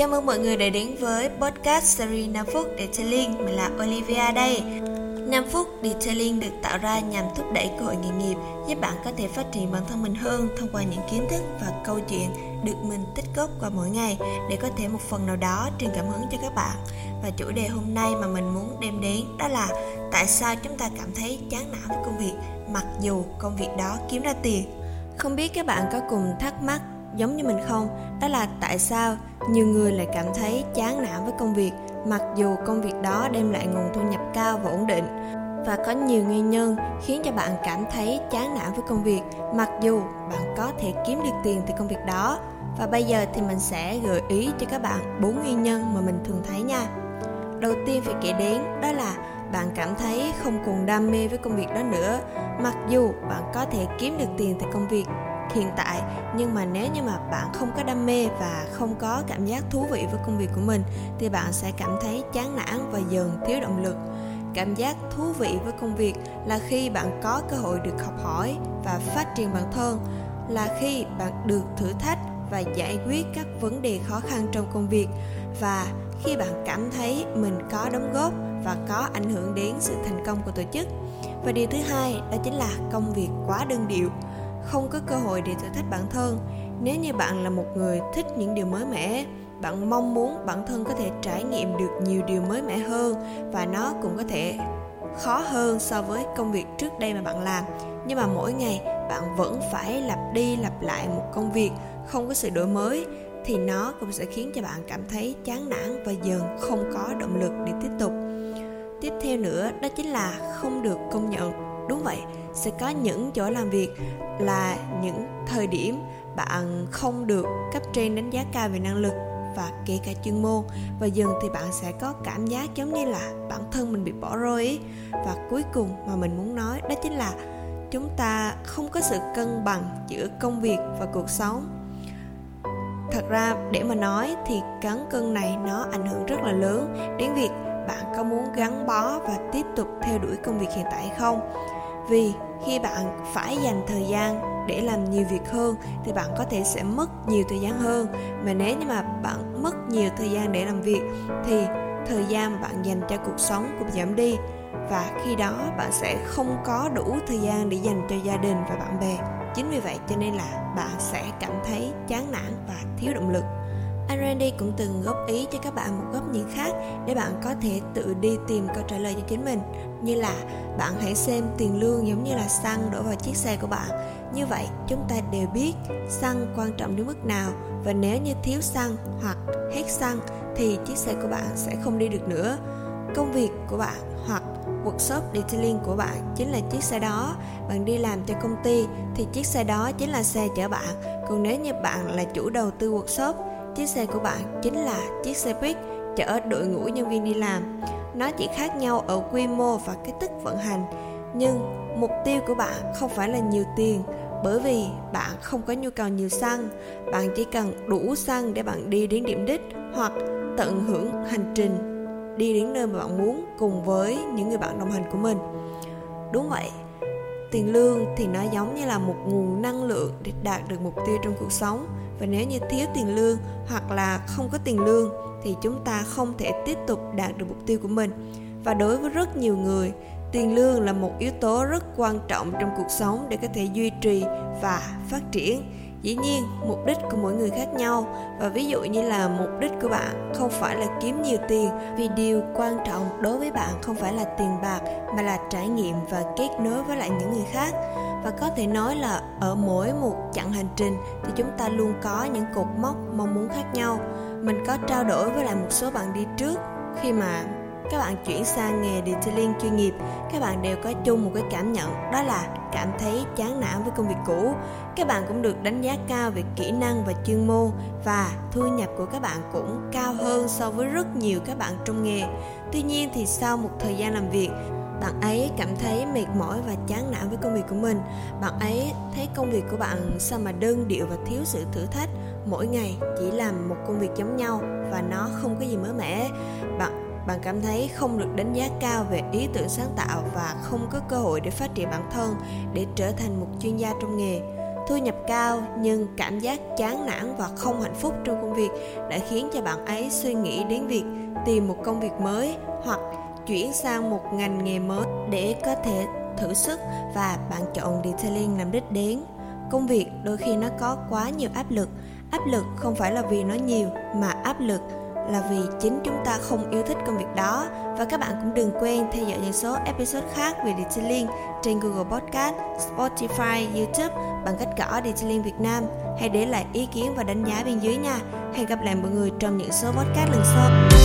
chào mừng mọi người đã đến với podcast series 5 phút Detailing. Mình là Olivia đây. 5 phút Detailing được tạo ra nhằm thúc đẩy cơ hội nghề nghiệp, giúp bạn có thể phát triển bản thân mình hơn thông qua những kiến thức và câu chuyện được mình tích góp qua mỗi ngày để có thể một phần nào đó truyền cảm hứng cho các bạn. Và chủ đề hôm nay mà mình muốn đem đến đó là tại sao chúng ta cảm thấy chán nản với công việc mặc dù công việc đó kiếm ra tiền. Không biết các bạn có cùng thắc mắc giống như mình không? Đó là tại sao nhiều người lại cảm thấy chán nản với công việc, mặc dù công việc đó đem lại nguồn thu nhập cao và ổn định. Và có nhiều nguyên nhân khiến cho bạn cảm thấy chán nản với công việc, mặc dù bạn có thể kiếm được tiền từ công việc đó. Và bây giờ thì mình sẽ gợi ý cho các bạn bốn nguyên nhân mà mình thường thấy nha. Đầu tiên phải kể đến, đó là bạn cảm thấy không còn đam mê với công việc đó nữa, mặc dù bạn có thể kiếm được tiền từ công việc hiện tại. Nhưng mà nếu như mà bạn không có đam mê và không có cảm giác thú vị với công việc của mình, thì bạn sẽ cảm thấy chán nản và dần thiếu động lực. Cảm giác thú vị với công việc là khi bạn có cơ hội được học hỏi và phát triển bản thân, là khi bạn được thử thách và giải quyết các vấn đề khó khăn trong công việc, và khi bạn cảm thấy mình có đóng góp và có ảnh hưởng đến sự thành công của tổ chức. Và điều thứ hai đó chính là công việc quá đơn điệu không có cơ hội để thử thách bản thân. Nếu như bạn là một người thích những điều mới mẻ, bạn mong muốn bản thân có thể trải nghiệm được nhiều điều mới mẻ hơn và nó cũng có thể khó hơn so với công việc trước đây mà bạn làm. Nhưng mà mỗi ngày, bạn vẫn phải lặp đi lặp lại một công việc không có sự đổi mới thì nó cũng sẽ khiến cho bạn cảm thấy chán nản và dần không có động lực để tiếp tục. Tiếp theo nữa, đó chính là không được công nhận đúng vậy, sẽ có những chỗ làm việc là những thời điểm bạn không được cấp trên đánh giá cao về năng lực và kể cả chuyên môn. Và dần thì bạn sẽ có cảm giác giống như là bản thân mình bị bỏ rơi ý. và cuối cùng mà mình muốn nói đó chính là chúng ta không có sự cân bằng giữa công việc và cuộc sống. Thật ra để mà nói thì cán cân này nó ảnh hưởng rất là lớn đến việc bạn có muốn gắn bó và tiếp tục theo đuổi công việc hiện tại hay không vì khi bạn phải dành thời gian để làm nhiều việc hơn, thì bạn có thể sẽ mất nhiều thời gian hơn. Mà nếu như mà bạn mất nhiều thời gian để làm việc, thì thời gian bạn dành cho cuộc sống cũng giảm đi. Và khi đó, bạn sẽ không có đủ thời gian để dành cho gia đình và bạn bè. Chính vì vậy cho nên là bạn sẽ cảm thấy chán nản và thiếu động lực anh Randy cũng từng góp ý cho các bạn một góc nhìn khác để bạn có thể tự đi tìm câu trả lời cho chính mình. Như là, bạn hãy xem tiền lương giống như là xăng đổ vào chiếc xe của bạn. Như vậy, chúng ta đều biết xăng quan trọng đến mức nào. Và nếu như thiếu xăng hoặc hết xăng, thì chiếc xe của bạn sẽ không đi được nữa. Công việc của bạn hoặc workshop detailing của bạn chính là chiếc xe đó. Bạn đi làm cho công ty thì chiếc xe đó chính là xe chở bạn. Còn nếu như bạn là chủ đầu tư workshop chiếc xe của bạn chính là chiếc xe buýt chở đội ngũ nhân viên đi làm. Nó chỉ khác nhau ở quy mô và cách thức vận hành, nhưng mục tiêu của bạn không phải là nhiều tiền, bởi vì bạn không có nhu cầu nhiều xăng. Bạn chỉ cần đủ xăng để bạn đi đến điểm đích hoặc tận hưởng hành trình đi đến nơi mà bạn muốn cùng với những người bạn đồng hành của mình. Đúng vậy tiền lương thì nó giống như là một nguồn năng lượng để đạt được mục tiêu trong cuộc sống. Và nếu như thiếu tiền lương hoặc là không có tiền lương thì chúng ta không thể tiếp tục đạt được mục tiêu của mình. Và đối với rất nhiều người, tiền lương là một yếu tố rất quan trọng trong cuộc sống để có thể duy trì và phát triển dĩ nhiên, mục đích của mỗi người khác nhau. Và ví dụ như là mục đích của bạn không phải là kiếm nhiều tiền, vì điều quan trọng đối với bạn không phải là tiền bạc, mà là trải nghiệm và kết nối với lại những người khác. Và có thể nói là ở mỗi một chặng hành trình thì chúng ta luôn có những cột mốc, mong muốn khác nhau. Mình có trao đổi với lại một số bạn đi trước khi mà các bạn chuyển sang nghề detailing chuyên nghiệp. Các bạn đều có chung một cái cảm nhận, đó là cảm thấy chán nản với công việc cũ. Các bạn cũng được đánh giá cao về kỹ năng và chuyên môn, và thu nhập của các bạn cũng cao hơn so với rất nhiều các bạn trong nghề. Tuy nhiên thì sau một thời gian làm việc, bạn ấy cảm thấy mệt mỏi và chán nản với công việc của mình. Bạn ấy thấy công việc của bạn sao mà đơn điệu và thiếu sự thử thách. Mỗi ngày chỉ làm một công việc giống nhau và nó không có gì mới mẻ. Bạn bạn cảm thấy không được đánh giá cao về ý tưởng sáng tạo và không có cơ hội để phát triển bản thân, để trở thành một chuyên gia trong nghề. Thu nhập cao nhưng cảm giác chán nản và không hạnh phúc trong công việc đã khiến cho bạn ấy suy nghĩ đến việc tìm một công việc mới hoặc chuyển sang một ngành nghề mới để có thể thử sức và bạn chọn detailing làm đích đến. Công việc đôi khi nó có quá nhiều áp lực. Áp lực không phải là vì nó nhiều mà áp lực là vì chính chúng ta không yêu thích công việc đó và các bạn cũng đừng quên theo dõi những số episode khác về detailing trên Google Podcast, Spotify, YouTube bằng cách gõ Detailing Việt Nam. Hãy để lại ý kiến và đánh giá bên dưới nha. Hẹn gặp lại mọi người trong những số podcast lần sau.